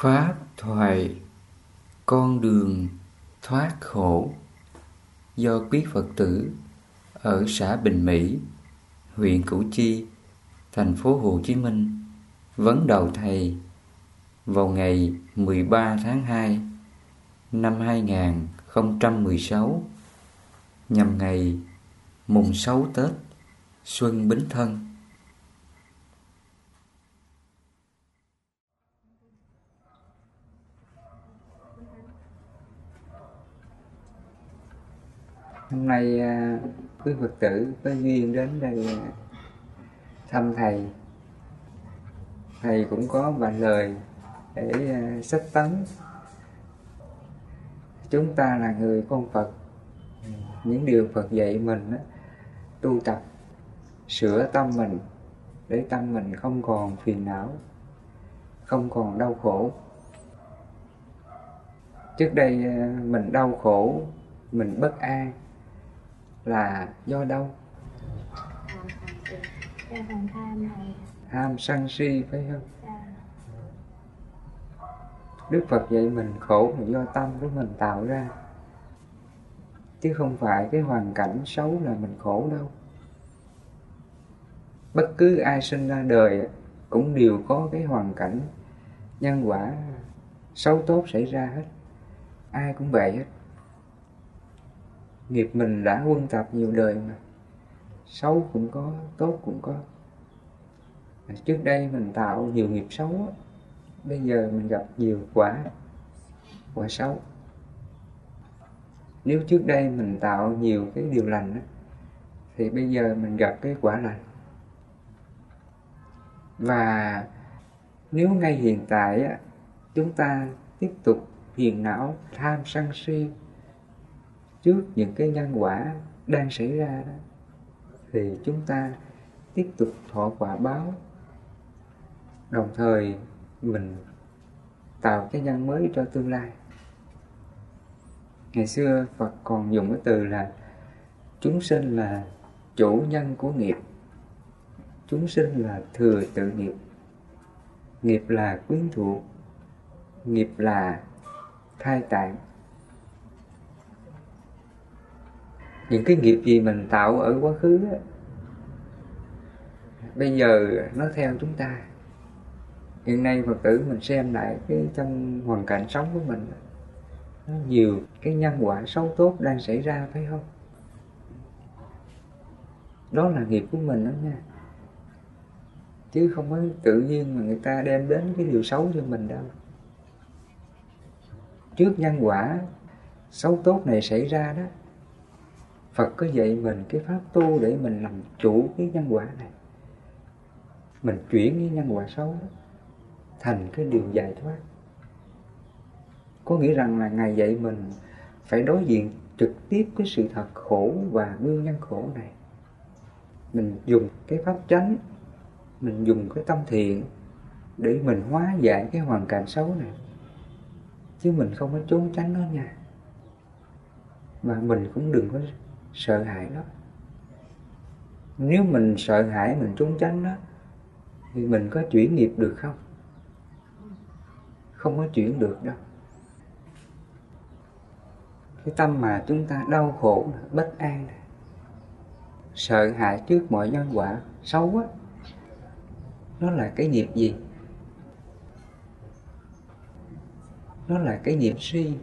Pháp thoại Con đường thoát khổ Do quý Phật tử ở xã Bình Mỹ, huyện Củ Chi, thành phố Hồ Chí Minh vấn đầu thầy vào ngày 13 tháng 2 năm 2016 nhằm ngày mùng 6 Tết Xuân Bính Thân. Hôm nay à, quý Phật tử có duyên đến đây à, thăm Thầy. Thầy cũng có vài lời để à, sách tấn. Chúng ta là người con Phật. Những điều Phật dạy mình tu tập, sửa tâm mình để tâm mình không còn phiền não, không còn đau khổ. Trước đây mình đau khổ, mình bất an, là do đâu? Ham sân si, phải không? Đức phật dạy mình khổ là do tâm của mình tạo ra. Chứ không phải cái hoàn cảnh xấu là mình khổ đâu. Bất cứ ai sinh ra đời cũng đều có cái hoàn cảnh nhân quả xấu tốt xảy ra hết. Ai cũng vậy hết nghiệp mình đã quân tập nhiều đời mà. Xấu cũng có, tốt cũng có. À, trước đây mình tạo nhiều nghiệp xấu bây giờ mình gặp nhiều quả quả xấu. Nếu trước đây mình tạo nhiều cái điều lành thì bây giờ mình gặp cái quả lành. Và nếu ngay hiện tại chúng ta tiếp tục hiền não, tham sân si trước những cái nhân quả đang xảy ra đó, thì chúng ta tiếp tục thọ quả báo. Đồng thời mình tạo cái nhân mới cho tương lai. Ngày xưa phật còn dùng cái từ là chúng sinh là chủ nhân của nghiệp, chúng sinh là thừa tự nghiệp. Nghiệp là quyến thuộc, nghiệp là thai tạng. Những cái nghiệp gì mình tạo ở quá khứ á, bây giờ nó theo chúng ta. Hiện nay phật tử mình xem lại cái trong hoàn cảnh sống của mình nó nhiều cái nhân quả xấu tốt đang xảy ra phải không? Đó là nghiệp của mình đó nha. Chứ không có tự nhiên mà người ta đem đến cái điều xấu cho mình đâu. Trước nhân quả xấu tốt này xảy ra đó Phật có dạy mình cái pháp tu để mình làm chủ cái nhân quả này. Mình chuyển cái nhân quả xấu đó thành cái điều giải thoát. Có nghĩa rằng là ngài dạy mình phải đối diện trực tiếp cái sự thật khổ và nguyên nhân khổ này. Mình dùng cái pháp chánh, mình dùng cái tâm thiện để mình hóa giải cái hoàn cảnh xấu này. Chứ mình không có trốn tránh nó nha. Và mình cũng đừng có sợ hãi đó nếu mình sợ hãi, mình trốn tránh đó, thì mình có chuyển nghiệp được không? Không có chuyển được đâu. Cái tâm mà chúng ta đau khổ, bất an, sợ hãi trước mọi nhân quả xấu á, nó là cái nghiệp gì? Nó là cái nghiệp suy.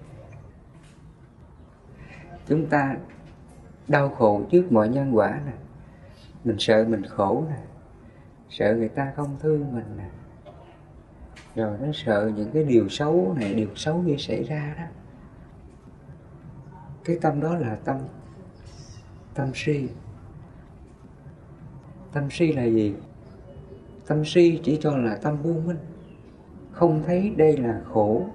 Chúng ta đau khổ trước mọi nhân quả nè. Mình sợ mình khổ nè. Sợ người ta không thương mình nè. Rồi nó sợ những cái điều xấu này, điều xấu kia xảy ra đó. Cái tâm đó là tâm tâm si. Tâm si là gì? Tâm si chỉ cho là tâm vô minh. Không thấy đây là khổ,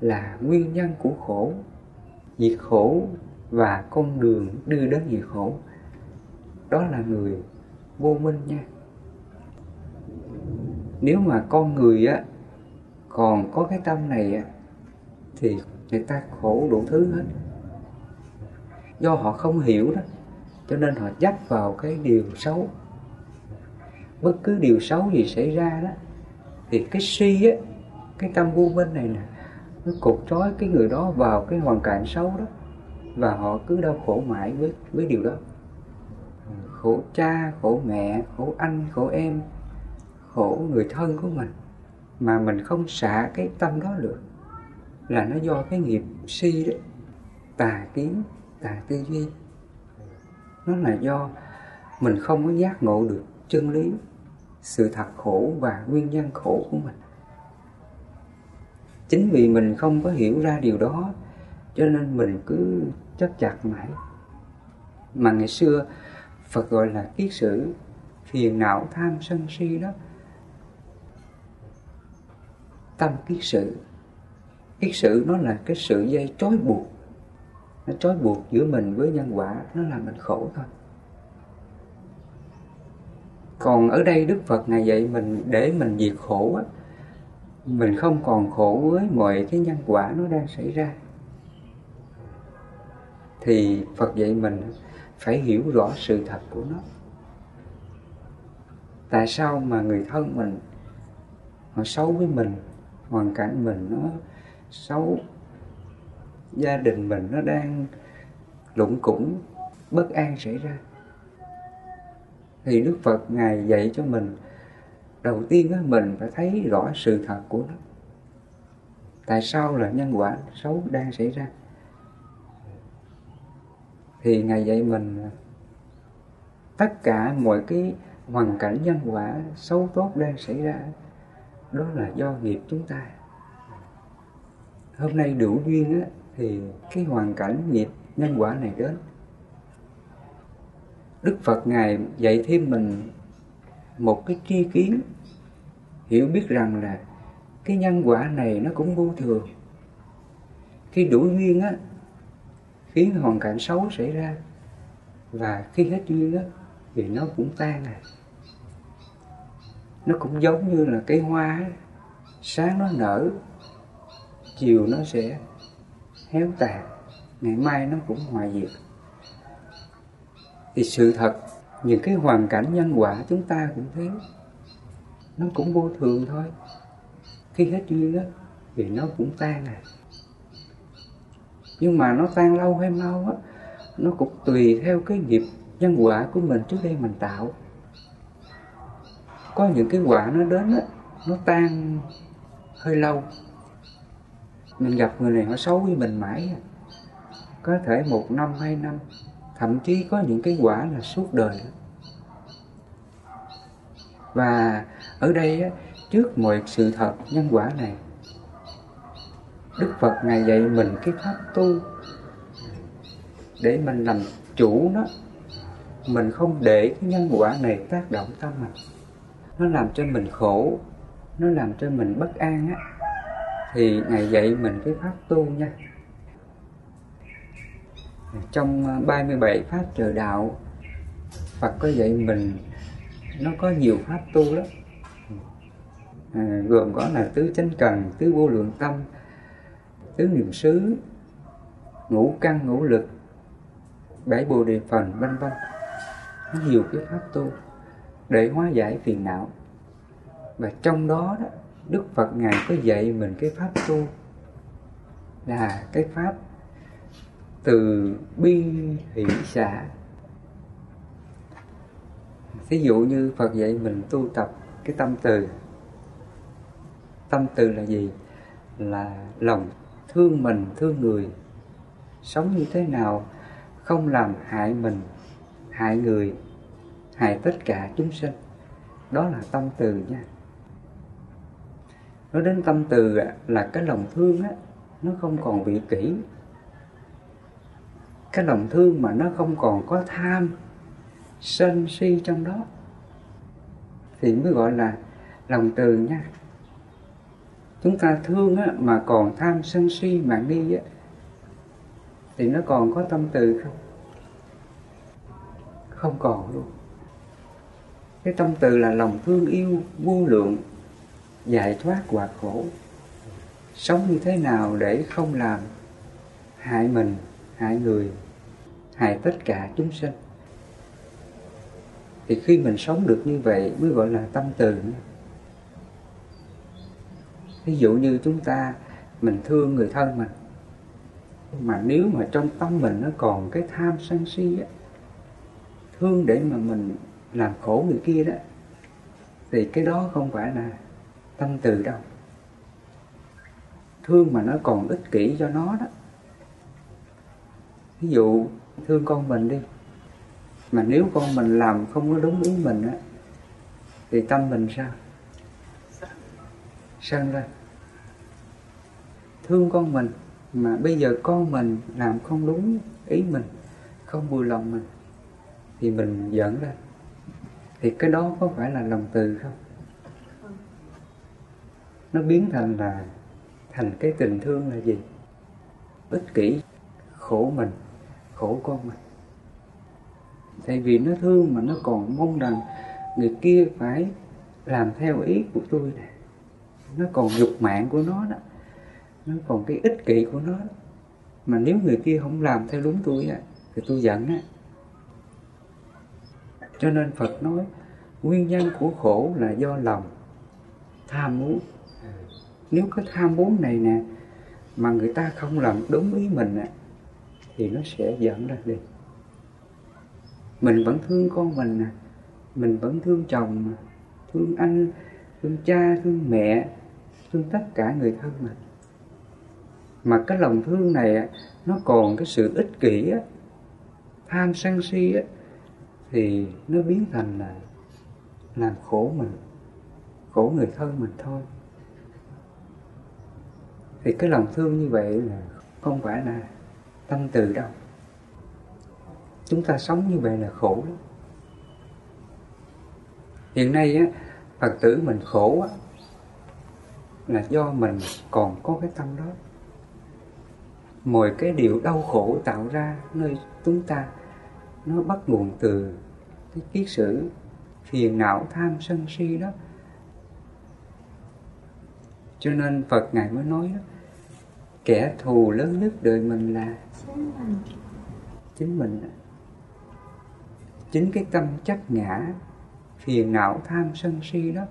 là nguyên nhân của khổ. Vì khổ và con đường đưa đến diệt khổ đó là người vô minh nha. Nếu mà con người á, còn có cái tâm này á, thì người ta khổ đủ thứ hết. Do họ không hiểu đó, cho nên họ dắt vào cái điều xấu. Bất cứ điều xấu gì xảy ra đó, thì cái si á, cái tâm vô minh này nè, nó cột trói cái người đó vào cái hoàn cảnh xấu đó và họ cứ đau khổ mãi với với điều đó. Khổ cha, khổ mẹ, khổ anh, khổ em, khổ người thân của mình. Mà mình không xả cái tâm đó được. Là nó do cái nghiệp si đó. Tà kiến, tà tư duy. Nó là do mình không có giác ngộ được chân lý, sự thật khổ và nguyên nhân khổ của mình. Chính vì mình không có hiểu ra điều đó, cho nên mình cứ chắc chặt mãi. Mà ngày xưa, phật gọi là kiết sử, phiền não tham sân si đó. Tâm kiết sử. Kiết sử nó là cái sự dây trói buộc. Nó trói buộc giữa mình với nhân quả, nó làm mình khổ thôi. Còn ở đây đức phật ngài dạy mình, để mình diệt khổ á, mình không còn khổ với mọi cái nhân quả nó đang xảy ra thì phật dạy mình phải hiểu rõ sự thật của nó. Tại sao mà người thân mình, họ xấu với mình, hoàn cảnh mình nó xấu, gia đình mình nó đang lụng củng, bất an xảy ra? Thì đức phật ngài dạy cho mình, đầu tiên á, mình phải thấy rõ sự thật của nó. Tại sao là nhân quả xấu đang xảy ra? Thì ngài dạy mình, tất cả mọi cái hoàn cảnh nhân quả xấu tốt đang xảy ra, đó là do nghiệp chúng ta. Hôm nay đủ duyên á, thì cái hoàn cảnh nghiệp nhân quả này đến. Đức phật ngài dạy thêm mình một cái tri kiến, hiểu biết rằng là cái nhân quả này nó cũng vô thường. Khi đủ duyên á khiến hoàn cảnh xấu xảy ra. Và khi hết duyên á thì nó cũng tan à. Nó cũng giống như là cái hoa sáng nó nở, chiều nó sẽ héo tàn, ngày mai nó cũng hoại diệt. Thì sự thật, những cái hoàn cảnh nhân quả chúng ta cũng thế. Nó cũng vô thường thôi. Khi hết duyên á thì nó cũng tan à nhưng mà nó tan lâu hay mau á nó cũng tùy theo cái nghiệp nhân quả của mình trước đây mình tạo. Có những cái quả nó đến á nó tan hơi lâu. Mình gặp người này họ xấu với mình mãi có thể một năm hai năm thậm chí có những cái quả là suốt đời. Và ở đây á, trước mọi sự thật nhân quả này đức phật ngài dạy mình cái pháp tu để mình làm chủ nó. Mình không để cái nhân quả này tác động tâm mình. Nó làm cho mình khổ nó làm cho mình bất an á. Thì ngài dạy mình cái pháp tu nha. Trong à, 37 pháp trời đạo Phật có dạy mình nó có nhiều pháp tu lắm. À, gồm có là tứ chánh cần tứ vô lượng tâm tứ niệm xứ, ngũ căn, ngũ lực, bảy bồ đề phần, vân vân. Nó nhiều cái pháp tu để hóa giải phiền não. Và trong đó đó, đức phật ngài có dạy mình cái pháp tu là cái pháp từ bi hỷ xả ví dụ như phật dạy mình tu tập cái tâm từ. Tâm từ là gì? Là lòng thương mình, thương người. Sống như thế nào không làm hại mình, hại người, hại tất cả chúng sinh? Đó là tâm từ nha. Nói đến tâm từ là cái lòng thương á, nó không còn vị kỷ. Cái lòng thương mà nó không còn có tham, sân si trong đó. Thì mới gọi là lòng từ nha chúng ta thương á, mà còn tham sân si mạng đi á, thì nó còn có tâm từ không? Không còn luôn. Cái tâm từ là lòng thương yêu vô lượng giải thoát quả khổ. Sống như thế nào để không làm hại mình hại người hại tất cả chúng sinh thì khi mình sống được như vậy mới gọi là tâm từ ví dụ như chúng ta, mình thương người thân mình, mà nếu mà trong tâm mình nó còn cái tham sân si á, thương để mà mình làm khổ người kia đó, thì cái đó không phải là tâm từ đâu. Thương mà nó còn ích kỷ cho nó đó. Ví dụ thương con mình đi, mà nếu con mình làm không có đúng ý mình á, thì tâm mình sao? Sanh ra. Thương con mình mà bây giờ con mình làm không đúng ý mình, không vui lòng mình, thì mình giận ra. Thì cái đó có phải là lòng từ không? Nó biến thành là, thành cái tình thương là gì? Ích kỷ, khổ mình, khổ con mình. Tại vì nó thương mà nó còn mong rằng người kia phải làm theo ý của tôi này nó còn dục mạng của nó đó. Nó còn cái ích kỷ của nó. Đó. mà nếu người kia không làm theo đúng tôi á, thì tôi giận á. Cho nên Phật nói, nguyên nhân của khổ là do lòng, tham muốn. Nếu cái tham muốn này nè, mà người ta không làm đúng ý mình á, thì nó sẽ giận ra đi mình vẫn thương con mình nè, mình vẫn thương chồng thương anh, thương cha, thương mẹ thương tất cả người thân mình. Mà cái lòng thương này nó còn cái sự ích kỷ á, tham sân si á, thì nó biến thành là làm khổ mình, khổ người thân mình thôi. Thì cái lòng thương như vậy là không phải là tâm từ đâu. Chúng ta sống như vậy là khổ lắm. Hiện nay á, phật tử mình khổ á là do mình còn có cái tâm đó. Mọi cái điều đau khổ tạo ra, nơi chúng ta, nó bắt nguồn từ cái kiết sử phiền não tham sân si đó. Cho nên phật ngài mới nói đó, kẻ thù lớn nhất đời mình là chính mình chính mình. Chính cái tâm chấp ngã, phiền não tham sân si đó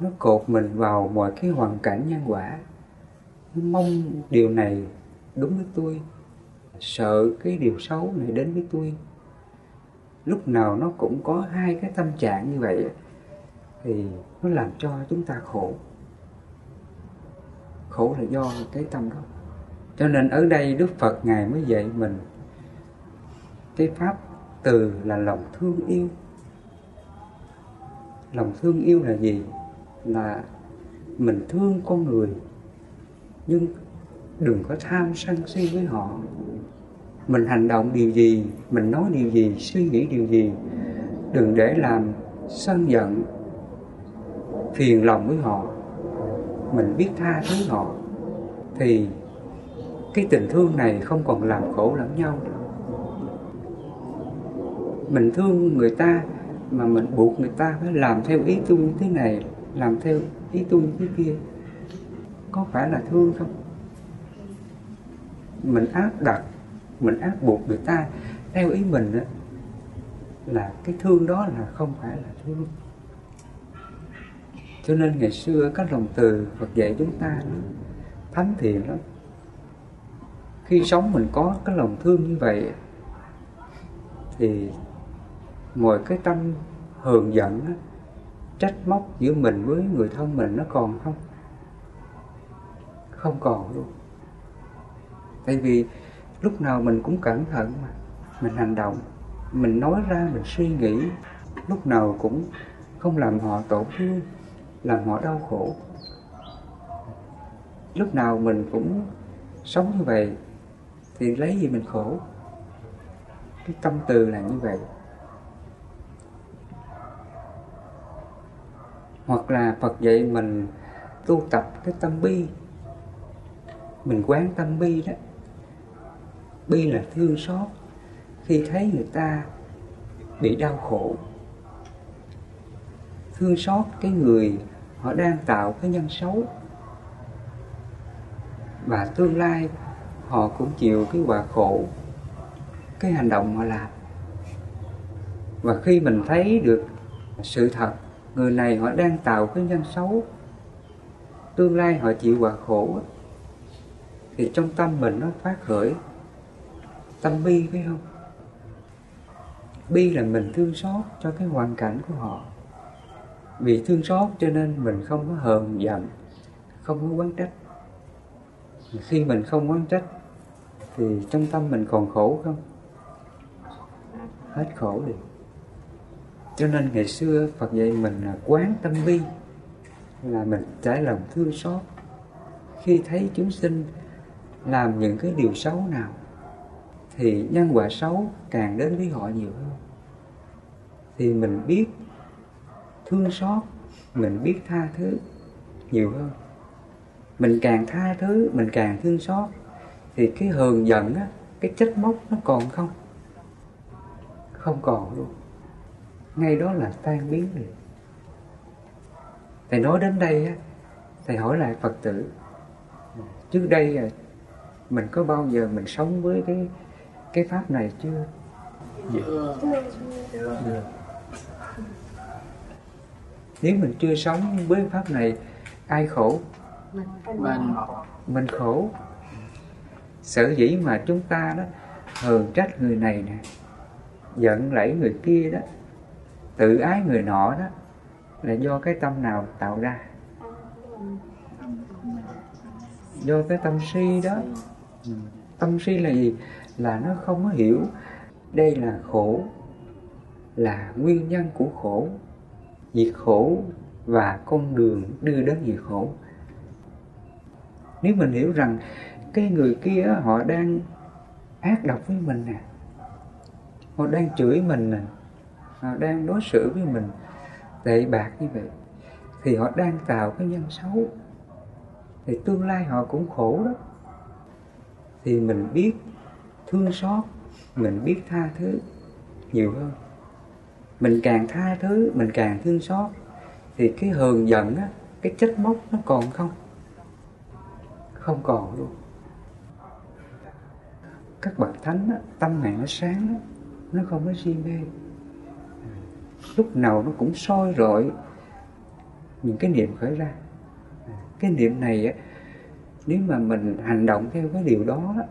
nó cột mình vào mọi cái hoàn cảnh nhân quả. Nó mong điều này đúng với tôi. Sợ cái điều xấu này đến với tôi. Lúc nào nó cũng có hai cái tâm trạng như vậy thì nó làm cho chúng ta khổ. Khổ là do cái tâm đó. Cho nên ở đây đức phật ngài mới dạy mình cái pháp từ là lòng thương yêu. Lòng thương yêu là gì? Là mình thương con người, nhưng đừng có tham sân si với họ. Mình hành động điều gì, mình nói điều gì, suy nghĩ điều gì, đừng để làm sân giận, phiền lòng với họ. Mình biết tha thứ họ, thì cái tình thương này không còn làm khổ lẫn nhau nữa. Mình thương người ta mà mình buộc người ta phải làm theo ý tôi như thế này làm theo ý tôi như thế kia. Có phải là thương không? Mình áp đặt mình áp buộc người ta. Theo ý mình đó, là cái thương đó là không phải là thương. Cho nên ngày xưa các lòng từ Phật dạy chúng ta đó, thánh thiện lắm. Khi sống mình có cái lòng thương như vậy thì mọi cái tâm hờn giận đó, trách móc giữa mình với người thân mình nó còn không? Không còn luôn. Tại vì lúc nào mình cũng cẩn thận mà. Mình hành động, mình nói ra, mình suy nghĩ, lúc nào cũng không làm họ tổn thương, làm họ đau khổ. Lúc nào mình cũng sống như vậy thì lấy gì mình khổ? Cái tâm từ là như vậy. Hoặc là Phật dạy mình tu tập cái tâm bi. Mình quán tâm bi đó. Bi là thương xót. Khi thấy người ta bị đau khổ. Thương xót cái người họ đang tạo cái nhân xấu. Và tương lai họ cũng chịu cái quả khổ, cái hành động họ làm. Và khi mình thấy được sự thật người này họ đang tạo cái nhân xấu. Tương lai họ chịu quả khổ. Thì trong tâm mình nó phát khởi. Tâm bi, phải không? Bi là mình thương xót cho cái hoàn cảnh của họ. Vì thương xót cho nên mình không có hờn giận, không có quán trách. Khi mình không quán trách, thì trong tâm mình còn khổ không? Hết khổ được cho nên ngày xưa Phật dạy mình là quán tâm bi, là mình trải lòng thương xót. Khi thấy chúng sinh làm những cái điều xấu nào, thì nhân quả xấu càng đến với họ nhiều hơn. Thì mình biết thương xót, mình biết tha thứ nhiều hơn. Mình càng tha thứ, mình càng thương xót, thì cái hờn giận á, cái trách móc nó còn không? Không còn luôn ngay đó là tan biến rồi thầy nói đến đây á thầy hỏi lại phật tử trước đây à, mình có bao giờ mình sống với cái cái pháp này chưa? Chưa được nếu mình chưa sống với pháp này ai khổ? Mình. Mình khổ. Sở dĩ mà chúng ta đó hờn trách người này nè giận lẫy người kia đó tự ái người nọ đó là do cái tâm nào tạo ra? Do cái tâm si đó. Ừ. Tâm si là gì? Là nó không có hiểu. Đây là khổ, là nguyên nhân của khổ. Diệt khổ và con đường đưa đến diệt khổ. Nếu mình hiểu rằng cái người kia họ đang ác độc với mình nè, họ đang chửi mình nè họ đang đối xử với mình tệ bạc như vậy thì họ đang tạo cái nhân xấu. Thì tương lai họ cũng khổ đó thì mình biết thương xót mình biết tha thứ nhiều hơn. Mình càng tha thứ mình càng thương xót thì cái hờn giận á cái trách móc nó còn không? Không còn luôn. Các bậc thánh á, tâm mạng nó sáng đó, nó không có si mê lúc nào nó cũng soi rọi những cái niệm khởi ra. Cái niệm này á nếu mà mình hành động theo cái điều đó á,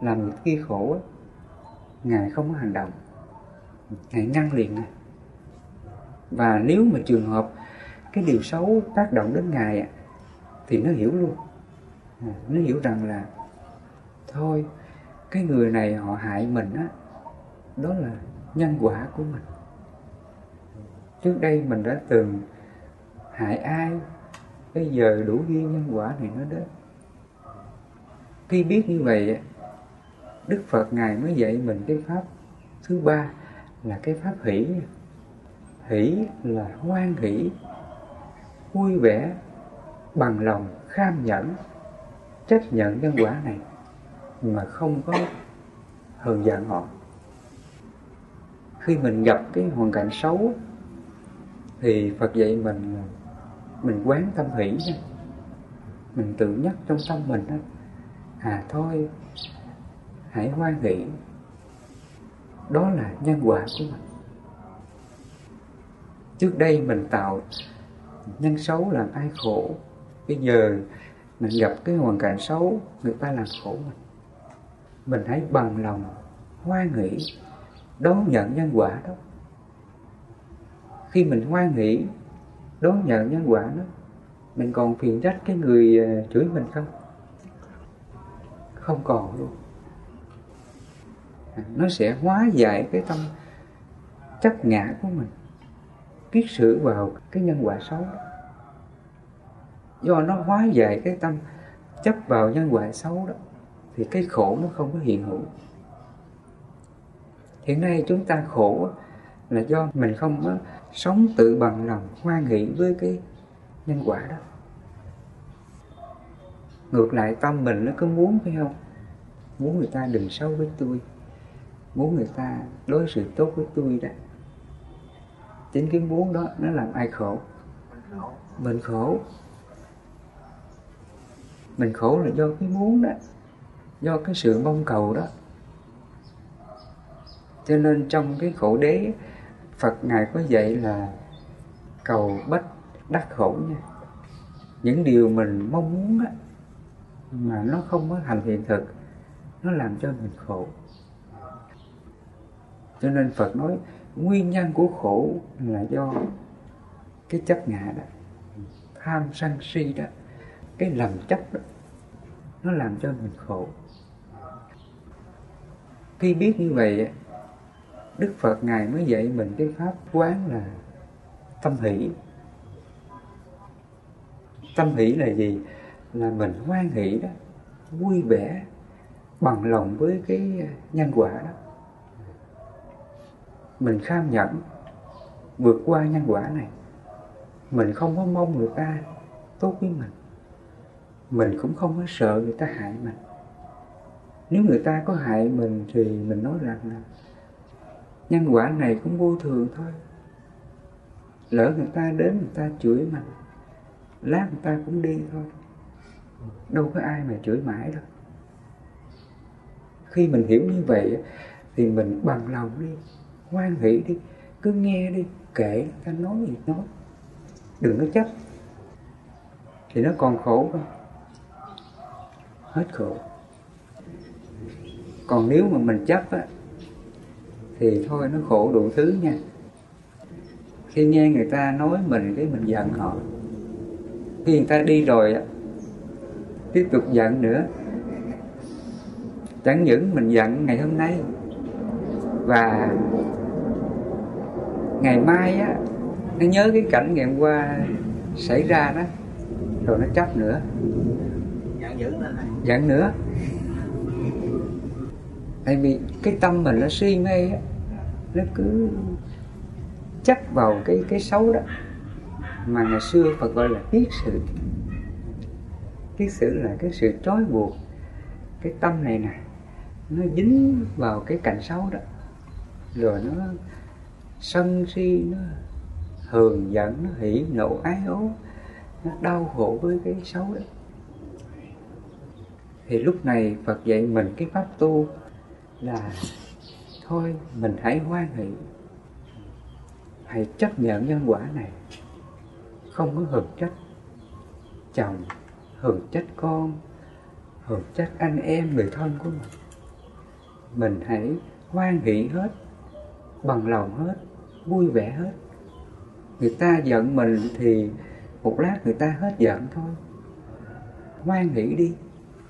làm người kia khổ á, ngài không có hành động. Ngài ngăn liền này và nếu mà trường hợp cái điều xấu tác động đến ngài á, thì nó hiểu luôn. Nó hiểu rằng là thôi cái người này họ hại mình á đó là nhân quả của mình trước đây mình đã từng hại ai, bây giờ đủ duyên nhân quả này nó đến. Khi biết như vậy, đức phật ngài mới dạy mình cái pháp thứ ba là cái pháp hỷ. Hỷ là hoan hỷ, vui vẻ, bằng lòng, kham nhẫn, chấp nhận nhân quả này mà không có hờn giận họ. Khi mình gặp cái hoàn cảnh xấu thì Phật dạy mình mình quán tâm hỷ nha. Mình tự nhắc trong tâm mình đó à thôi, hãy hoan hỷ. Đó là nhân quả của mình. Trước đây mình tạo nhân xấu làm ai khổ, bây giờ mình gặp cái hoàn cảnh xấu, người ta làm khổ mình. Mình hãy bằng lòng hoan hỷ, đón nhận nhân quả đó khi mình hoan hỷ, đón nhận nhân quả đó, mình còn phiền trách cái người ờ, chửi mình không? Không còn luôn. À, nó sẽ hóa giải cái tâm chấp ngã của mình, kiết sử vào cái nhân quả xấu đó. Do nó hóa giải cái tâm chấp vào nhân quả xấu đó, thì cái khổ nó không có hiện hữu. Hiện nay chúng ta khổ là do mình không có sống tự bằng lòng, hoan hỷ với cái nhân quả đó. Ngược lại, tâm mình nó cứ muốn, phải không? Muốn người ta đừng xấu với tôi. Muốn người ta đối xử tốt với tôi đó. Chính cái muốn đó, nó làm ai khổ? Mình khổ. Mình khổ là do cái muốn đó. Do cái sự mong cầu đó. Cho nên trong cái khổ đế Phật Ngài có dạy là cầu bất đắc khổ nha. Những điều mình mong muốn á, mà nó không có thành hiện thực, nó làm cho mình khổ. Cho nên phật nói nguyên nhân của khổ là do cái chấp ngã đó, tham sân si đó, cái lầm chấp đó, nó làm cho mình khổ. Khi biết như vậy đức phật ngài mới dạy mình cái pháp quán là tâm hỷ. Tâm hỷ là gì? Là mình hoan hỷ đó, vui vẻ, bằng lòng với cái nhân quả đó. Mình kham nhẫn vượt qua nhân quả này. Mình không có mong người ta tốt với mình. Mình cũng không có sợ người ta hại mình. Nếu người ta có hại mình thì mình nói rằng là nhân quả này cũng vô thường thôi. Lỡ người ta đến người ta chửi mình lát người ta cũng đi thôi. Đâu có ai mà chửi mãi đâu. Khi mình hiểu như vậy thì mình bằng lòng đi hoan hỷ đi cứ nghe đi kể, người ta nói gì nói. Đừng có chấp. Thì nó còn khổ không? Hết khổ. Còn nếu mà mình chấp á thì thôi nó khổ đủ thứ nha. Khi nghe người ta nói mình cái mình giận họ. Khi người ta đi rồi á tiếp tục giận nữa. Chẳng những mình giận ngày hôm nay và ngày mai á nó nhớ cái cảnh ngày hôm qua xảy ra đó rồi nó chấp nữa. Giận nữa. Tại vì cái tâm mình nó suy mê á nó cứ chấp vào cái cái xấu đó. Mà ngày xưa Phật gọi là kiết sự. Kiết sự là cái sự trói buộc cái tâm này nè. Nó dính vào cái cảnh xấu đó. Rồi nó sân si, nó hờn giận, nó hỉ nộ, ái ố, nó đau khổ với cái xấu đó. Thì lúc này Phật dạy mình cái pháp tu là thôi, mình hãy hoan hỷ. Hãy chấp nhận nhân quả này. Không có hờn trách. Chồng, hờn trách con, hờn trách anh em, người thân của mình. Mình hãy hoan hỷ hết, bằng lòng hết, vui vẻ hết. Người ta giận mình thì một lát người ta hết giận thôi. Hoan hỷ đi,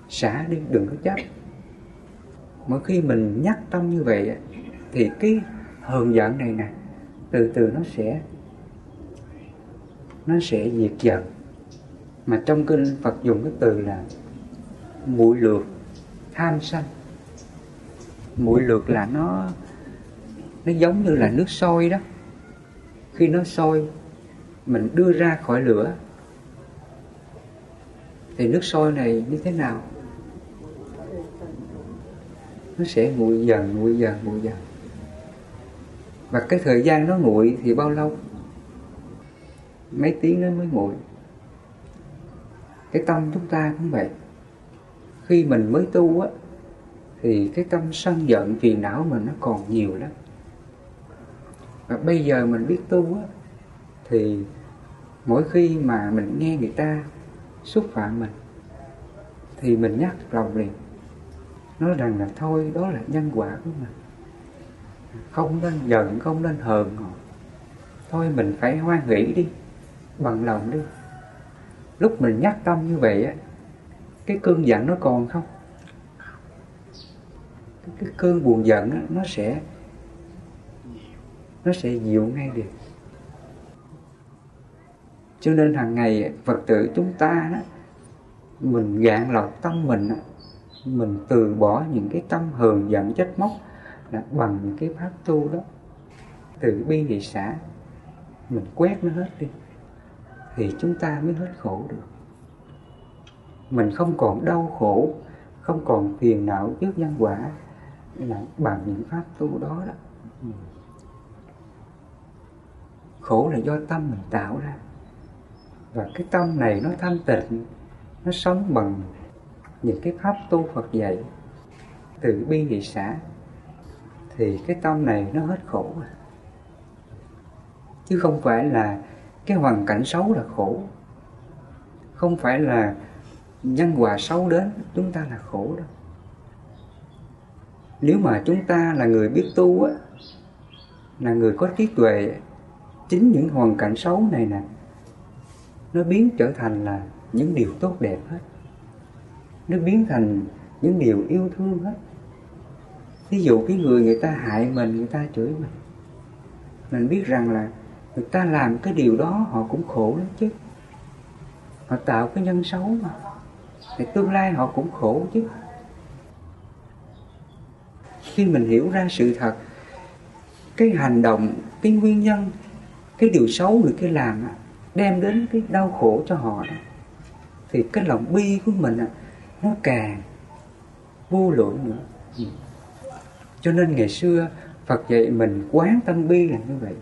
xả đi, đừng có chấp. Mỗi khi mình nhắc tâm như vậy thì cái hờn giận này nè, từ từ nó sẽ nó sẽ diệt dần. Mà trong kinh Phật dùng cái từ là mũi lược tham sân. Mũi lược là nó nó giống như là nước sôi đó. Khi nó sôi, mình đưa ra khỏi lửa. Thì nước sôi này như thế nào? Nó sẽ nguội dần nguội dần nguội dần và cái thời gian nó nguội thì bao lâu? Mấy tiếng nó mới nguội. Cái tâm chúng ta cũng vậy. Khi mình mới tu á, thì cái tâm sân giận, phiền não mình nó còn nhiều lắm. Và bây giờ mình biết tu á, thì mỗi khi mà mình nghe người ta xúc phạm mình, thì mình nhắc lòng liền. Nói rằng là thôi, đó là nhân quả của mình không nên giận không nên hờn họ. Thôi mình phải hoan hỷ đi bằng lòng đi. Lúc mình nhắc tâm như vậy á cái cơn giận nó còn không? Cái cơn buồn giận á, nó sẽ nó sẽ dịu ngay được. Cho nên hàng ngày phật tử chúng ta đó, mình gạn lọc tâm mình mình từ bỏ những cái tâm hờn giận trách móc là bằng những cái pháp tu đó. Từ bi thị xã mình quét nó hết đi, thì chúng ta mới hết khổ được. Mình không còn đau khổ, không còn phiền não trước nhân quả là bằng những pháp tu đó đó. Khổ là do tâm mình tạo ra. Và cái tâm này nó thanh tịnh, nó sống bằng những cái pháp tu Phật dạy. Từ bi thị xã thì cái tâm này nó hết khổ rồi. Chứ không phải là cái hoàn cảnh xấu là khổ. Không phải là nhân quả xấu đến chúng ta là khổ đâu. Nếu mà chúng ta là người biết tu á, là người có trí tuệ, chính những hoàn cảnh xấu này nè, nó biến trở thành là những điều tốt đẹp hết. Nó biến thành những điều yêu thương hết ví dụ cái người người ta hại mình, người ta chửi mình. Mình biết rằng là người ta làm cái điều đó, họ cũng khổ lắm chứ. Họ tạo cái nhân xấu mà. Thì tương lai họ cũng khổ chứ. Khi mình hiểu ra sự thật, cái hành động, cái nguyên nhân, cái điều xấu người kia làm đem đến cái đau khổ cho họ đó, thì cái lòng bi của mình nó càng vô lượng nữa. Ừ cho nên ngày xưa Phật dạy mình quán tâm bi là như vậy.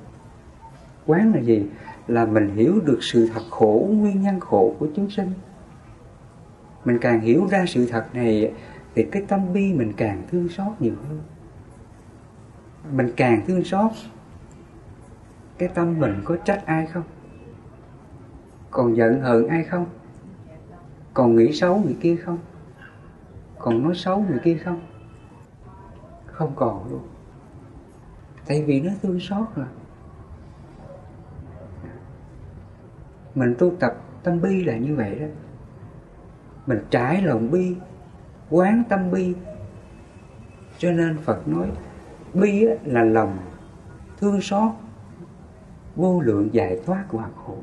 Quán là gì? Là mình hiểu được sự thật khổ, nguyên nhân khổ của chúng sinh mình càng hiểu ra sự thật này thì cái tâm bi mình càng thương xót nhiều hơn. Mình càng thương xót, cái tâm mình có trách ai không? Còn giận hờn ai không? Còn nghĩ xấu người kia không? Còn nói xấu người kia không? Không còn luôn. Tại vì nó thương xót rồi. Mình tu tập tâm bi là như vậy đó. Mình trải lòng bi, quán tâm bi. Cho nên phật nói, bi là lòng thương xót, vô lượng giải thoát của hạt khổ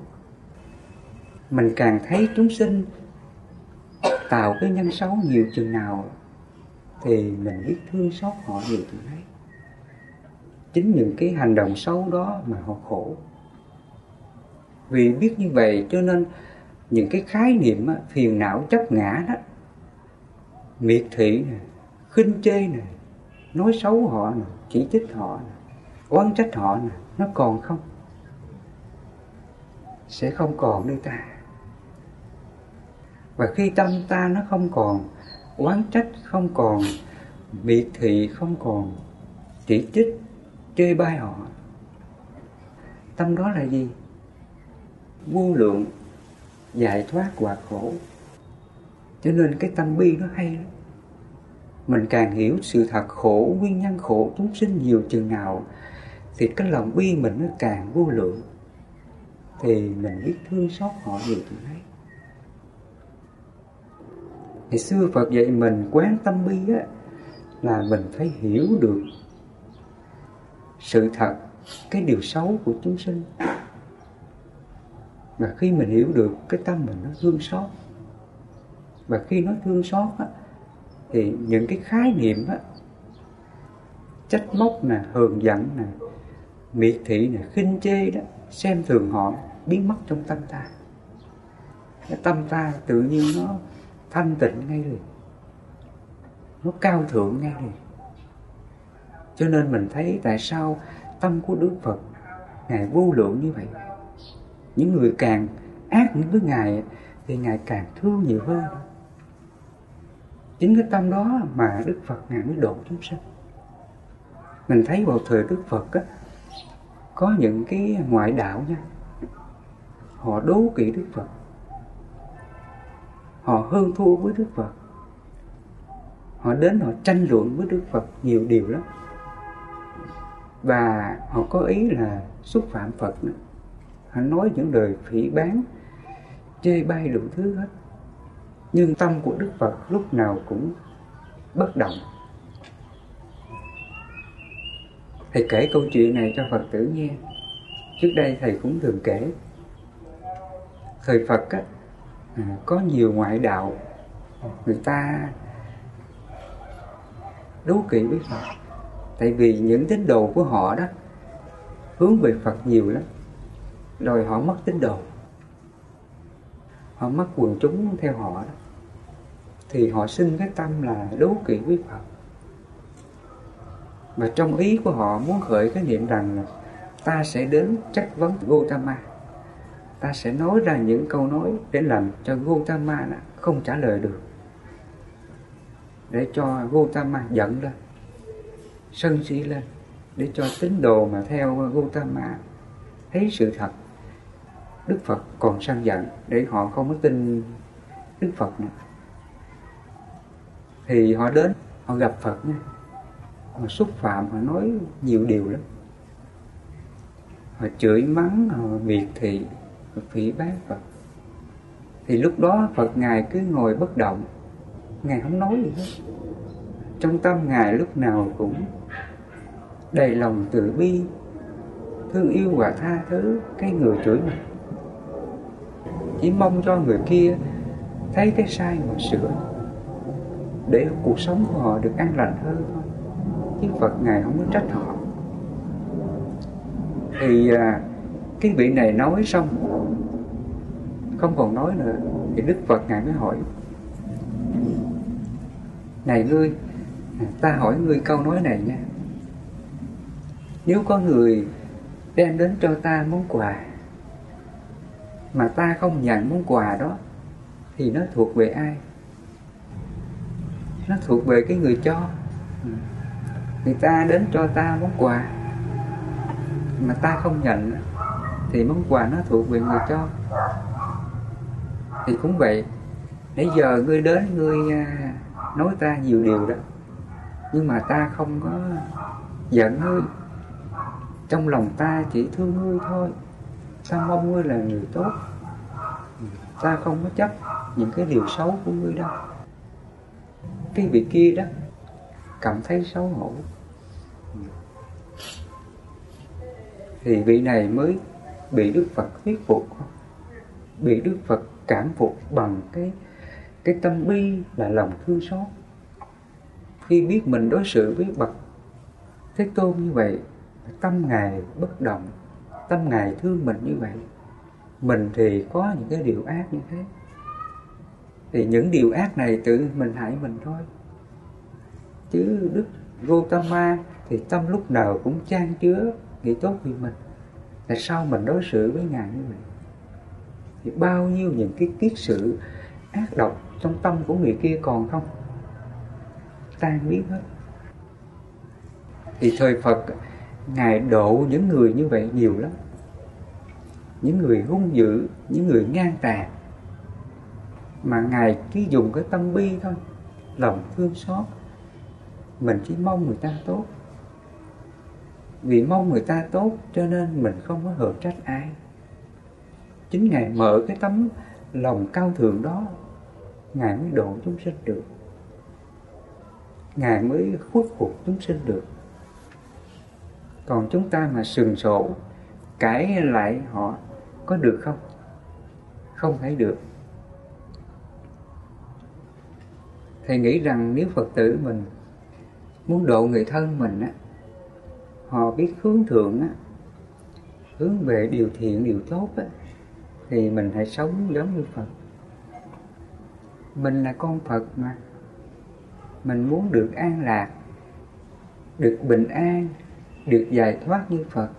mình càng thấy chúng sinh tạo cái nhân xấu nhiều chừng nào thì mình biết thương xót họ nhiều thứ ấy chính những cái hành động xấu đó mà họ khổ. Vì biết như vậy cho nên những cái khái niệm phiền não chấp ngã đó, miệt thị nè, khinh chê nè, nói xấu họ nè, chỉ trích họ nè, oán trách họ nè, nó còn không? Sẽ không còn nơi ta. Và khi tâm ta nó không còn oán trách không còn, miệt thị không còn, chỉ trích, chê bai họ. Tâm đó là gì? Vô lượng, giải thoát quả khổ. Cho nên cái tâm bi nó hay lắm. Mình càng hiểu sự thật khổ, nguyên nhân khổ chúng sinh nhiều chừng nào, thì cái lòng bi mình nó càng vô lượng. Thì mình biết thương xót họ nhiều chừng ấy ngày xưa Phật dạy mình quán tâm bi á là mình phải hiểu được sự thật cái điều xấu của chúng sinh. Và khi mình hiểu được cái tâm mình nó thương xót và khi nó thương xót á, thì những cái khái niệm á, trách móc nè hờn giận nè miệt thị nè khinh chê đó xem thường họ biến mất trong tâm ta. Cái tâm ta tự nhiên nó thanh tịnh ngay liền. Nó cao thượng ngay liền. Cho nên mình thấy tại sao tâm của Đức Phật Ngài vô lượng như vậy. Những người càng ác với Ngài thì Ngài càng thương nhiều hơn. Chính cái tâm đó mà Đức Phật Ngài mới độ chúng sinh mình thấy vào thời Đức Phật á, có những cái ngoại đạo nha. Họ đố kỵ Đức Phật họ hơn thua với Đức Phật. Họ đến họ tranh luận với Đức Phật nhiều điều lắm. Và họ có ý là xúc phạm Phật nữa. Họ nói những lời phỉ bán chê bai đủ thứ hết. Nhưng tâm của Đức Phật lúc nào cũng bất động. Thầy kể câu chuyện này cho Phật tử nghe. Trước đây thầy cũng thường kể. Thời Phật á, à, có nhiều ngoại đạo người ta đố kỵ với Phật tại vì những tín đồ của họ đó hướng về Phật nhiều lắm rồi họ mất tín đồ họ mất quần chúng theo họ đó. Thì họ sinh cái tâm là đố kỵ với Phật. Và trong ý của họ muốn khởi cái niệm rằng là ta sẽ đến trách vấn Gautama ta sẽ nói ra những câu nói để làm cho Gautama không trả lời được. Để cho Gautama giận lên, sân si lên, để cho tín đồ mà theo Gautama thấy sự thật. Đức Phật còn sân giận để họ không có tin Đức Phật nữa. Thì họ đến, họ gặp Phật nha. Họ xúc phạm, họ nói nhiều điều lắm. Họ chửi mắng, họ miệt thị phỉ báng Phật. Thì lúc đó Phật ngài cứ ngồi bất động. Ngài không nói gì hết. Trong tâm ngài lúc nào cũng đầy lòng từ bi thương yêu và tha thứ cái người chửi mình chỉ mong cho người kia thấy cái sai mà sửa để cuộc sống của họ được an lành hơn thôi. Chứ Phật ngài không có trách họ. Thì à, cái vị này nói xong, không còn nói nữa, thì Đức Phật ngài mới hỏi, này ngươi, ta hỏi ngươi câu nói này nha. Nếu có người đem đến cho ta món quà, mà ta không nhận món quà đó, thì nó thuộc về ai? Nó thuộc về cái người cho. Người ta đến cho ta món quà, mà ta không nhận thì món quà nó thuộc về người cho. Thì cũng vậy, nãy giờ ngươi đến, ngươi à, nói ta nhiều điều đó, nhưng mà ta không có giận ngươi. Trong lòng ta chỉ thương ngươi thôi. Ta mong ngươi là người tốt. Ta không có chấp những cái điều xấu của ngươi đâu. Cái vị kia đó, cảm thấy xấu hổ. Thì vị này mới bị Đức Phật thuyết phục bị Đức Phật cảm phục bằng cái cái tâm bi là lòng thương xót. Khi biết mình đối xử với bậc thế tôn như vậy, tâm ngài bất động, tâm ngài thương mình như vậy, mình thì có những cái điều ác như thế. Thì những điều ác này tự mình hại mình thôi. Chứ đức Gotama thì tâm lúc nào cũng trang chứa nghĩ tốt vì mình tại sao mình đối xử với ngài như vậy? Thì bao nhiêu những cái kiết sự ác độc trong tâm của người kia còn không? Tan biến hết. Thì thời Phật, ngài độ những người như vậy nhiều lắm. Những người hung dữ, những người ngang tàn. Mà ngài chỉ dùng cái tâm bi thôi, lòng thương xót. Mình chỉ mong người ta tốt vì mong người ta tốt, cho nên mình không có hờn trách ai. Chính ngài mở cái tấm lòng cao thượng đó, ngài mới độ chúng sinh được. Ngài mới khuất phục chúng sinh được. Còn chúng ta mà sừng sổ, cãi lại họ, có được không? Không thể được. Thầy nghĩ rằng nếu phật tử mình muốn độ người thân mình á họ biết hướng thượng á, hướng về điều thiện, điều tốt á, thì mình hãy sống giống như phật. Mình là con phật mà. Mình muốn được an lạc, được bình an, được giải thoát như phật,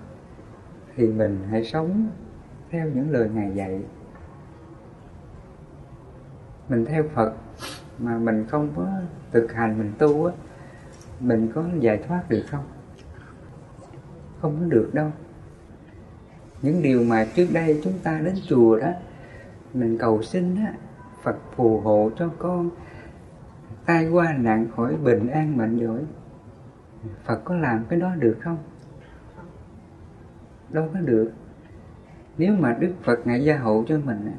thì mình hãy sống theo những lời ngài dạy. Mình theo phật mà mình không có thực hành, mình tu á, mình có giải thoát được không? Không được đâu. Những điều mà trước đây chúng ta đến chùa đó, mình cầu xin á, phật phù hộ cho con, tai qua nạn khỏi bình an mạnh giỏi phật có làm cái đó được không? Đâu có được. Nếu mà đức phật ngài gia hộ cho mình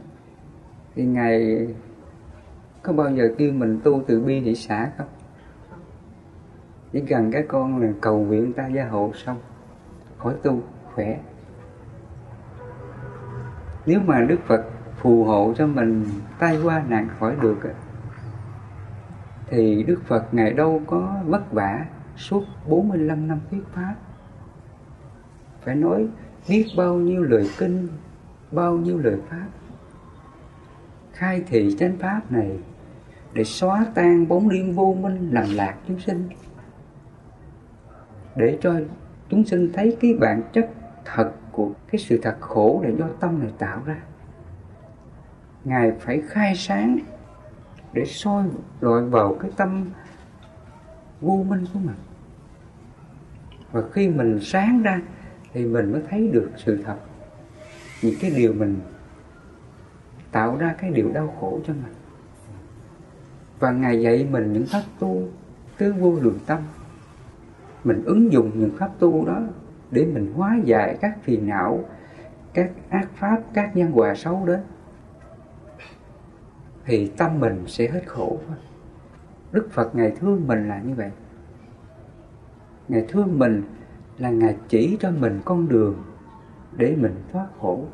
thì ngài có bao giờ kêu mình tu từ bi thị xả không? Chỉ cần cái con là cầu nguyện ta gia hộ xong khỏi tu, khỏe. Nếu mà đức phật phù hộ cho mình tai qua nạn khỏi được thì đức phật ngày đâu có vất vả suốt 45 năm thuyết pháp. Phải nói biết bao nhiêu lời kinh, bao nhiêu lời pháp. Khai thị chánh pháp này để xóa tan bóng đêm vô minh làm lạc chúng sinh, để cho chúng sinh thấy cái bản chất thật của cái sự thật khổ là do tâm này tạo ra. Ngài phải khai sáng để soi rọi vào cái tâm vô minh của mình. Và khi mình sáng ra thì mình mới thấy được sự thật. Những cái điều mình tạo ra cái điều đau khổ cho mình. Và ngài dạy mình những pháp tu, tứ vô lượng tâm mình ứng dụng những pháp tu đó để mình hóa giải các phiền não các ác pháp các nhân quả xấu đến thì tâm mình sẽ hết khổ. Đức phật ngài thương mình là như vậy. Ngài thương mình là ngài chỉ cho mình con đường để mình thoát khổ.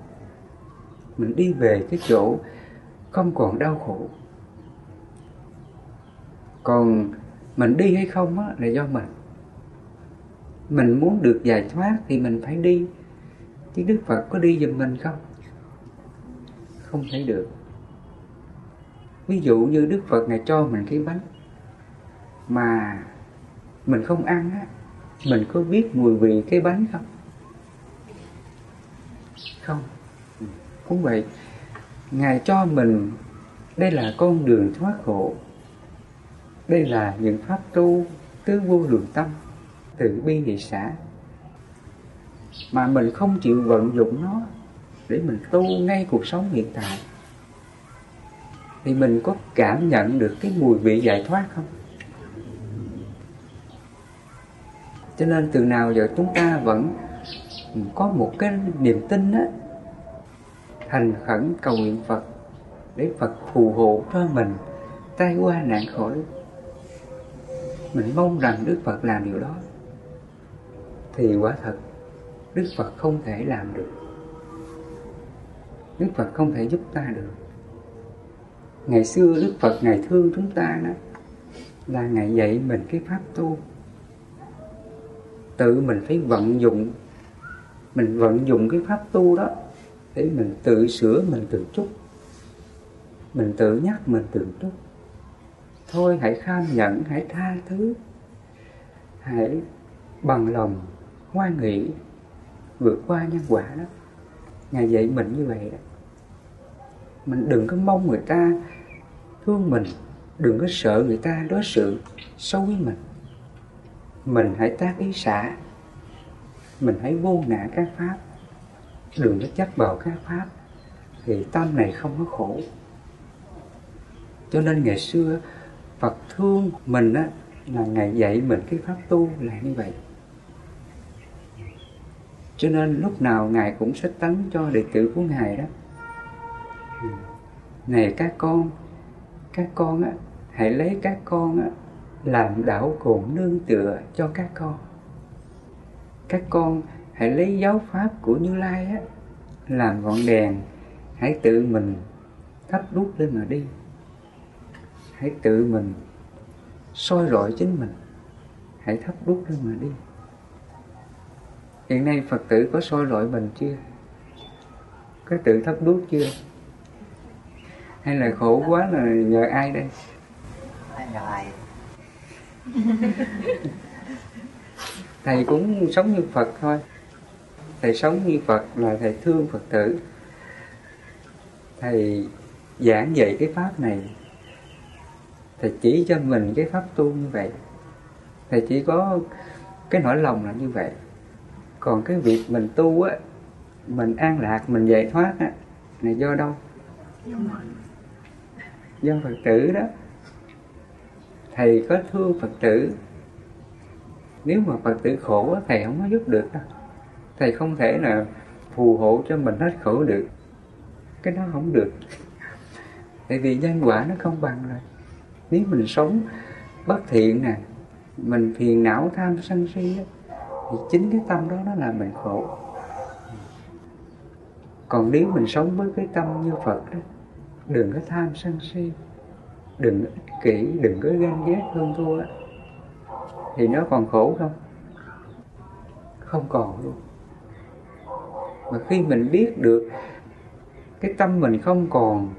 Mình đi về cái chỗ không còn đau khổ. Còn mình đi hay không á, là do mình mình muốn được giải thoát thì mình phải đi. Chứ đức phật có đi giùm mình không? Không thể được. Ví dụ như đức phật ngài cho mình cái bánh mà mình không ăn á, mình có biết mùi vị cái bánh không? Không. Cũng vậy, ngài cho mình, đây là con đường thoát khổ. Đây là những pháp tu tứ vô lượng tâm từ bi địa xã mà mình không chịu vận dụng nó để mình tu ngay cuộc sống hiện tại, thì mình có cảm nhận được cái mùi vị giải thoát không? Cho nên từ nào giờ chúng ta vẫn có một cái niềm tin á thành khẩn cầu nguyện Phật để Phật phù hộ cho mình tai qua nạn khỏi, mình mong rằng Đức Phật làm điều đó thì quả thật Đức Phật không thể làm được. Đức Phật không thể giúp ta được. Ngày xưa Đức Phật Ngài thương chúng ta đó Là Ngài dạy mình cái pháp tu. Tự mình phải vận dụng Mình vận dụng cái pháp tu đó Để mình tự sửa mình từng chút Mình tự nhắc mình từng chút Thôi hãy kham nhận, hãy tha thứ Hãy bằng lòng, hoa nghị Vượt qua nhân quả đó. Ngài dạy mình như vậy đó. Mình đừng có mong người ta thương mình, Đừng có sợ người ta đối xử xấu với mình. Mình hãy tác ý xả, Mình hãy vô ngã các pháp. Đừng có chấp vào các pháp, Thì tâm này không có khổ. Cho nên ngày xưa Phật thương mình á, là Ngài dạy mình cái pháp tu là như vậy. Cho nên lúc nào Ngài cũng sách tấn cho đệ tử của Ngài đó. Này các con, các con á, hãy lấy các con á, làm đảo cồn nương tựa cho các con. Các con hãy lấy giáo pháp của Như Lai á, làm ngọn đèn, hãy tự mình thắp đuốc lên mà đi hãy tự mình soi rọi chính mình hãy thắp đuốc lên mà đi hiện nay phật tử có soi rọi mình chưa? Có tự thắp đuốc chưa? Hay là khổ quá là nhờ ai đây? Nhờ ai thầy cũng sống như phật thôi. Thầy sống như phật là thầy thương phật tử. Thầy giảng dạy cái pháp này. Thầy chỉ cho mình cái pháp tu như vậy. Thầy chỉ có cái nỗi lòng là như vậy còn cái việc mình tu á, mình an lạc, mình giải thoát á, là do đâu? Do phật tử đó. Thầy có thương phật tử. Nếu mà phật tử khổ thầy không có giúp được đâu. Thầy không thể là phù hộ cho mình hết khổ được. Cái đó không được. Tại vì nhân quả nó không bằng rồi. Nếu mình sống bất thiện nè, mình phiền não tham sân si á thì chính cái tâm đó nó làm mình khổ. Còn nếu mình sống với cái tâm như Phật đó đừng có tham sân si đừng ích kỷ đừng có ganh ghét hơn thua đó, thì nó còn khổ không? Không còn luôn. Mà khi mình biết được cái tâm mình không còn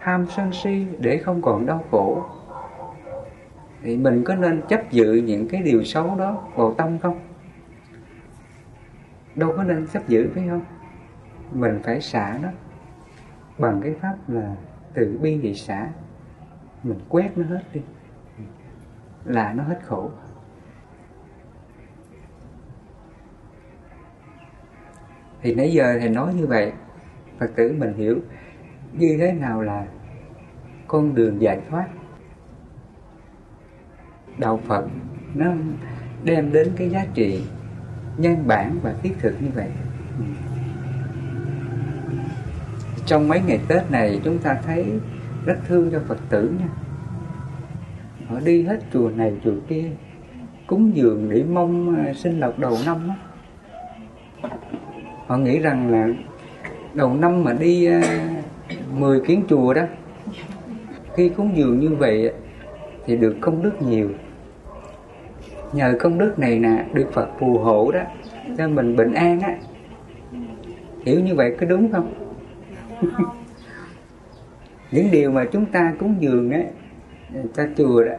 tham sân si để không còn đau khổ thì mình có nên chấp dự những cái điều xấu đó vào tâm không? Đâu có nên chấp giữ, phải không? Mình phải xả nó bằng cái pháp là từ bi thì xả. Mình quét nó hết đi. Là nó hết khổ. Thì nãy giờ thầy nói như vậy, phật tử mình hiểu như thế nào là con đường giải thoát đạo phật nó đem đến cái giá trị nhân bản và thiết thực như vậy trong mấy ngày tết này, chúng ta thấy rất thương cho phật tử nha họ đi hết chùa này, chùa kia, cúng dường để mong à, sinh lộc đầu năm đó. họ nghĩ rằng là đầu năm mà đi à, 10 kiến chùa đó, khi cúng dường như vậy thì được công đức nhiều. Nhờ công đức này nè được Phật phù hộ đó, cho mình bình an á. Hiểu như vậy có đúng không? Những điều mà chúng ta cúng dường á cho chùa đó,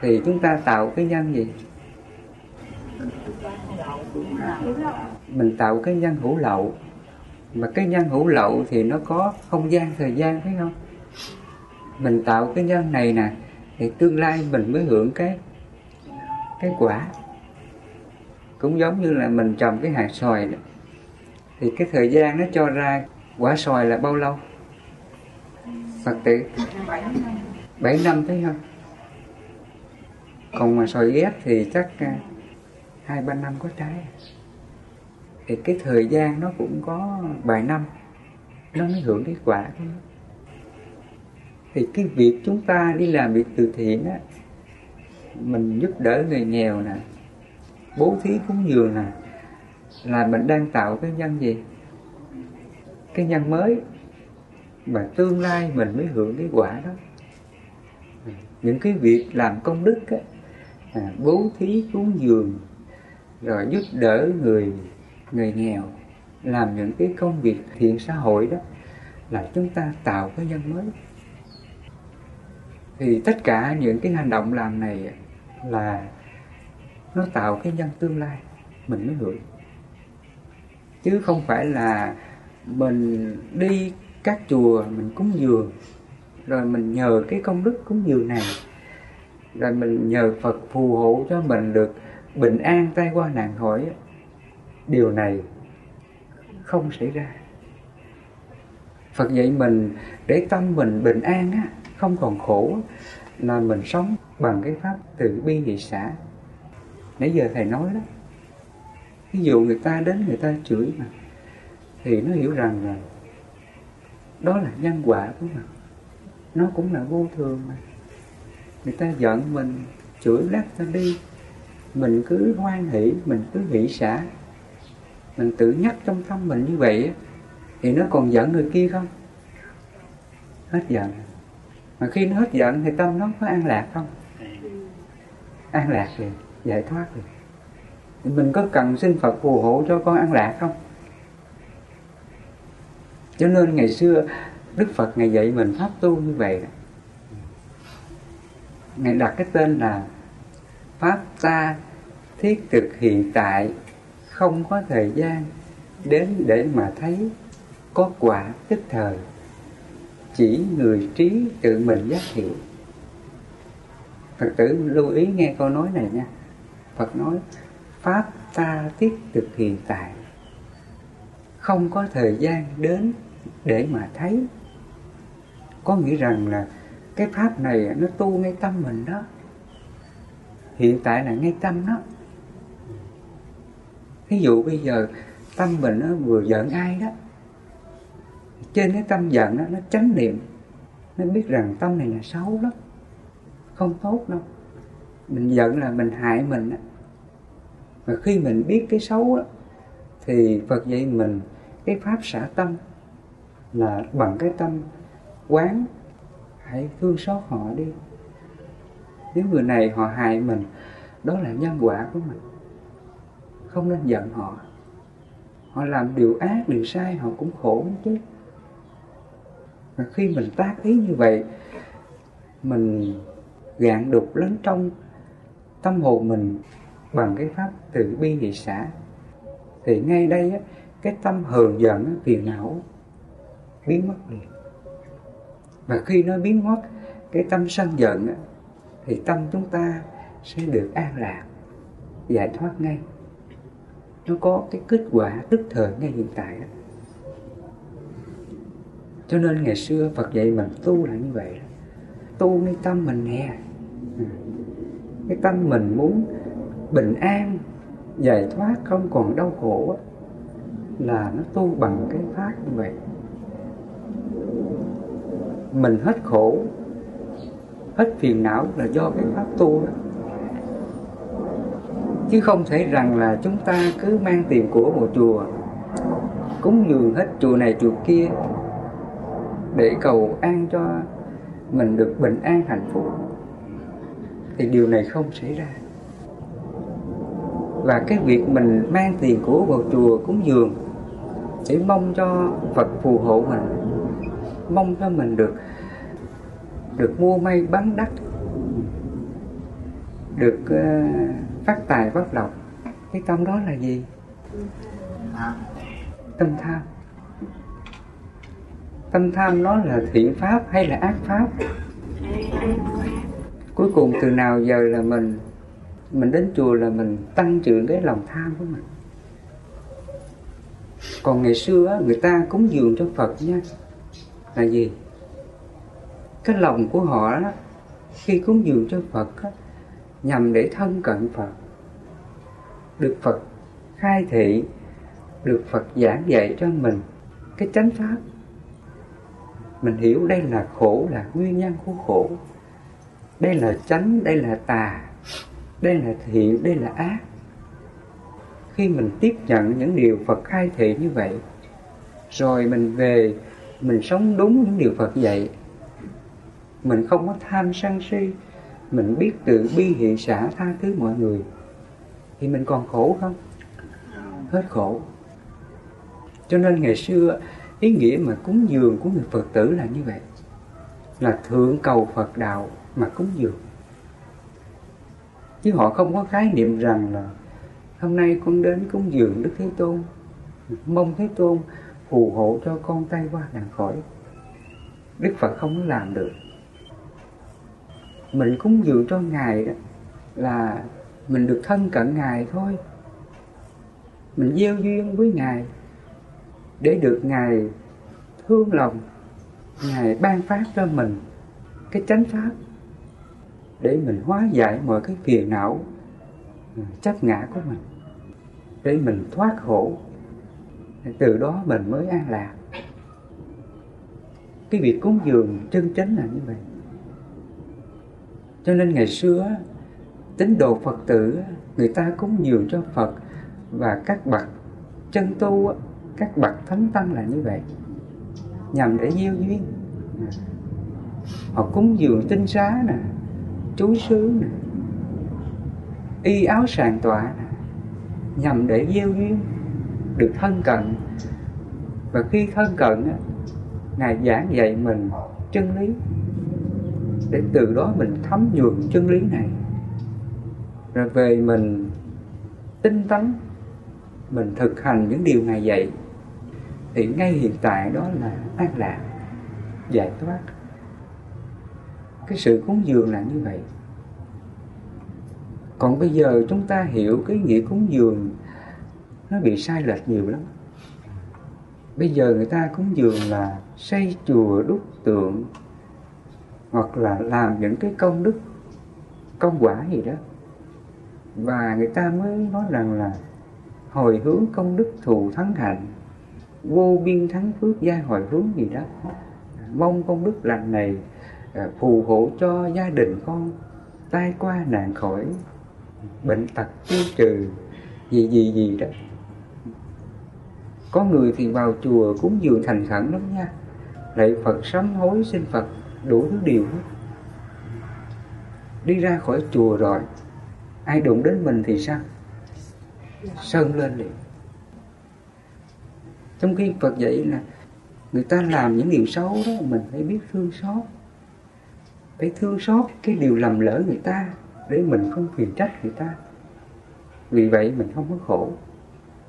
thì chúng ta tạo cái nhân gì? Mình tạo cái nhân hữu lậu. Mà cái nhân hữu lậu thì nó có không gian, thời gian, phải không? Mình tạo cái nhân này nè thì tương lai mình mới hưởng cái cái quả. Cũng giống như là mình trồng cái hạt xoài đó. thì cái thời gian nó cho ra quả xoài là bao lâu? Phật tử. Bảy năm thấy không còn mà xoài ghép thì chắc à, hai, ba năm có trái. Thì cái thời gian nó cũng có vài năm. Nó mới hưởng cái quả đó thì cái việc chúng ta đi làm việc từ thiện á mình giúp đỡ người nghèo nè bố thí cúng dường nè là mình đang tạo cái nhân gì? Cái nhân mới. Mà tương lai mình mới hưởng cái quả đó. Những cái việc làm công đức á, à, bố thí cúng dường rồi giúp đỡ người người nghèo làm những cái công việc thiện xã hội đó là chúng ta tạo cái nhân mới thì tất cả những cái hành động làm này là nó tạo cái nhân tương lai mình mới hưởng. Chứ không phải là mình đi các chùa mình cúng dường rồi mình nhờ cái công đức cúng dường này rồi mình nhờ Phật phù hộ cho mình được bình an tay qua nạn khỏi điều này không xảy ra. Phật dạy mình để tâm mình bình an á, không còn khổ là mình sống bằng cái pháp từ bi hỷ xã nãy giờ thầy nói đó ví dụ người ta đến người ta chửi mà, thì nó hiểu rằng là đó là nhân quả của mình. Nó cũng là vô thường mà. Người ta giận mình, chửi lát ta đi, mình cứ hoan hỷ, mình cứ hỷ xả. Mình tự nhắc trong tâm mình như vậy thì nó còn giận người kia không? Hết giận khi nó hết giận thì tâm nó có an lạc không? An lạc liền giải thoát liền thì mình có cần xin Phật phù hộ cho con an lạc không? Cho nên ngày xưa Đức Phật ngày dạy mình pháp tu như vậy. Ngài đặt cái tên là Pháp ta thiết thực hiện tại Không có thời gian đến để mà thấy có quả tức thời chỉ người trí tự mình giác hiểu Phật tử lưu ý nghe câu nói này nha. Phật nói, Pháp ta thiết thực hiện tại. Không có thời gian đến để mà thấy. Có nghĩa rằng là cái pháp này nó tu ngay tâm mình đó. Hiện tại là ngay tâm đó. Ví dụ bây giờ tâm mình nó vừa giận ai đó trên cái tâm giận đó, nó chánh niệm nó biết rằng tâm này là xấu lắm không tốt đâu. Mình giận là mình hại mình đó. mà khi mình biết cái xấu đó, thì Phật dạy mình cái pháp xả tâm là bằng cái tâm quán hãy thương xót họ đi. Nếu người này họ hại mình đó là nhân quả của mình. Không nên giận họ. Họ làm điều ác điều sai họ cũng khổ chứ và khi mình tác ý như vậy mình gạn đục lấn trong tâm hồn mình bằng cái pháp từ bi hỷ xã thì ngay đây á, cái tâm hờn giận phiền não biến mất liền và khi nó biến mất cái tâm sân giận thì tâm chúng ta sẽ được an lạc giải thoát ngay. Nó có cái kết quả tức thời ngay hiện tại đó cho nên ngày xưa Phật dạy mình tu là như vậy tu cái tâm mình nè ừ. cái tâm mình muốn bình an, giải thoát, không còn đau khổ là nó tu bằng cái pháp như vậy. Mình hết khổ, hết phiền não là do cái pháp tu đó. Chứ không thể rằng là chúng ta cứ mang tiền của một chùa, cúng dường hết chùa này chùa kia để cầu an cho mình được bình an hạnh phúc thì điều này không xảy ra. Và cái việc mình mang tiền của vào chùa cúng dường để mong cho Phật phù hộ mình mong cho mình được được mua may bán đắt được uh, phát tài phát lộc. Cái tâm đó là gì? Tâm tham tâm tham nó là thiện pháp hay là ác pháp? Cuối cùng từ nào giờ là mình mình đến chùa là mình tăng trưởng cái lòng tham của mình. Còn ngày xưa người ta cúng dường cho phật nha. Là gì? Cái lòng của họ đó, khi cúng dường cho phật đó, nhằm để thân cận phật. Được phật khai thị được phật giảng dạy cho mình cái chánh pháp mình hiểu đây là khổ, là nguyên nhân của khổ. Đây là chánh, đây là tà, đây là thiện, đây là ác. Khi mình tiếp nhận những điều phật khai thị như vậy, rồi mình về, mình sống đúng những điều phật dạy, mình không có tham sân si, mình biết tự bi hiện xã tha thứ mọi người, thì mình còn khổ không? Hết khổ. Cho nên ngày xưa ý nghĩa mà cúng dường của người phật tử là như vậy. Là thượng cầu phật đạo mà cúng dường. Chứ họ không có khái niệm rằng là hôm nay con đến cúng dường đức thế tôn. Mong thế tôn phù hộ cho con tay qua nạn khỏi. Đức phật không có làm được. Mình cúng dường cho ngài đó là mình được thân cận ngài thôi. Mình gieo duyên với ngài để được ngài thương lòng, ngài ban phát cho mình cái chánh pháp để mình hóa giải mọi cái phiền não ừ, chấp ngã của mình, để mình thoát khổ. Từ đó mình mới an lạc. Cái việc cúng dường chân chánh là như vậy. Cho nên ngày xưa tín đồ phật tử người ta cúng dường cho phật và các bậc chân tu các bậc thánh tăng là như vậy. Nhằm để gieo duyên. Họ cúng dường tinh xá nè chú sứ nè, y áo sàng tọa nè, nhằm để gieo duyên, được thân cận. Và khi thân cận ngài giảng dạy mình chân lý, để từ đó mình thấm nhuần chân lý này. Rồi về mình tinh tấn, mình thực hành những điều ngài dạy thì ngay hiện tại đó là an lạc, giải thoát. Cái sự cúng dường là như vậy. Còn bây giờ chúng ta hiểu cái nghĩa cúng dường nó bị sai lệch nhiều lắm. Bây giờ người ta cúng dường là xây chùa đúc tượng hoặc là làm những cái công đức, công quả gì đó. Và người ta mới nói rằng là hồi hướng công đức thù thắng hạnh vô biên thắng phước, gia hồi hướng gì đó. Mong công đức lành này à, phù hộ cho gia đình con tai qua nạn khỏi, bệnh tật tiêu trừ, gì gì gì đó. Có người thì vào chùa cúng dường thành khẩn lắm nha. Lạy phật sám hối xin phật đủ thứ điều hết. Đi ra khỏi chùa rồi, ai đụng đến mình thì sao? Sơn lên liền trong khi phật dạy là người ta làm những điều xấu đó, mình phải biết thương xót. Phải thương xót cái điều lầm lỡ người ta để mình không phiền trách người ta. Vì vậy mình không có khổ.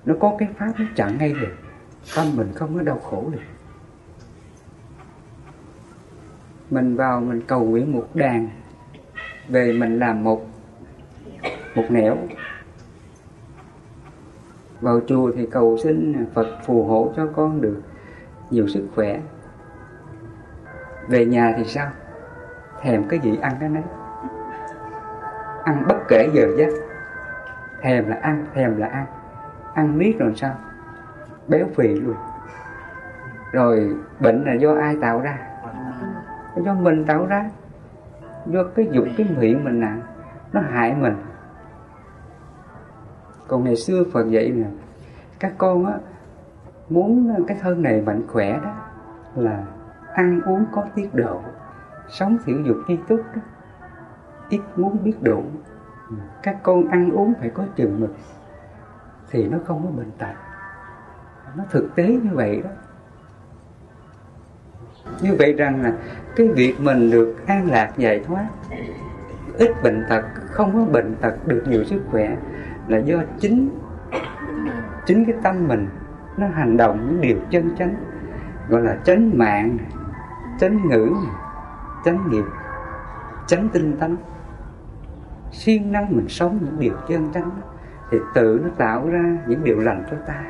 Nó có cái pháp nó chặn ngay được tâm mình không có đau khổ được mình vào mình cầu nguyện một đàn, về mình làm một một nẻo vào chùa thì cầu xin Phật phù hộ cho con được nhiều sức khỏe. Về nhà thì sao? Thèm cái gì ăn cái nấy. Ăn bất kể giờ giấc. Thèm là ăn, thèm là ăn. Ăn miết rồi sao? Béo phì luôn. Rồi bệnh là do ai tạo ra? Do mình tạo ra. Do cái dục, cái miệng mình nặng, nó hại mình còn ngày xưa Phật dạy là các con á, muốn cái thân này mạnh khỏe đó là ăn uống có tiết độ, sống thiểu dục nghiêm túc đó, ít muốn biết đủ các con ăn uống phải có chừng mực thì nó không có bệnh tật. Nó thực tế như vậy đó. Như vậy rằng là cái việc mình được an lạc giải thoát, ít bệnh tật, không có bệnh tật được nhiều sức khỏe là do chính chính cái tâm mình nó hành động những điều chân chánh, gọi là chánh mạng, chánh ngữ, chánh nghiệp, chánh tinh tấn. Siêng năng mình sống những điều chân chánh thì tự nó tạo ra những điều lành cho ta.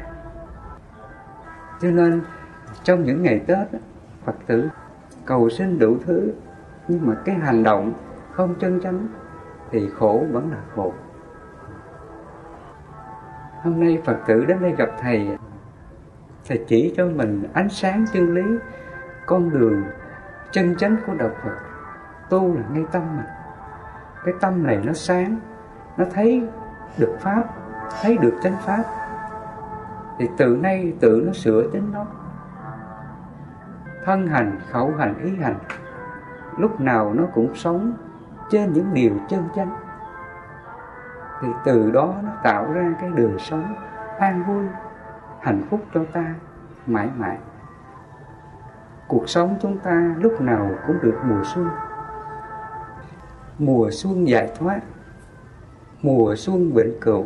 Cho nên, trong những ngày tết phật tử cầu xin đủ thứ, nhưng mà cái hành động không chân chánh thì khổ vẫn là khổ hôm nay phật tử đến đây gặp thầy. Thầy chỉ cho mình ánh sáng chân lý, con đường chân chánh của đạo phật. Tu là ngay tâm mà. Cái tâm này nó sáng, nó thấy được pháp, thấy được chánh pháp. Thì từ nay tự nó sửa chính nó. Thân hành, khẩu hành, ý hành, lúc nào nó cũng sống trên những điều chân chánh thì từ đó nó tạo ra cái đời sống an vui, hạnh phúc cho ta mãi mãi. Cuộc sống chúng ta lúc nào cũng được mùa xuân. Mùa xuân giải thoát, mùa xuân vĩnh cửu.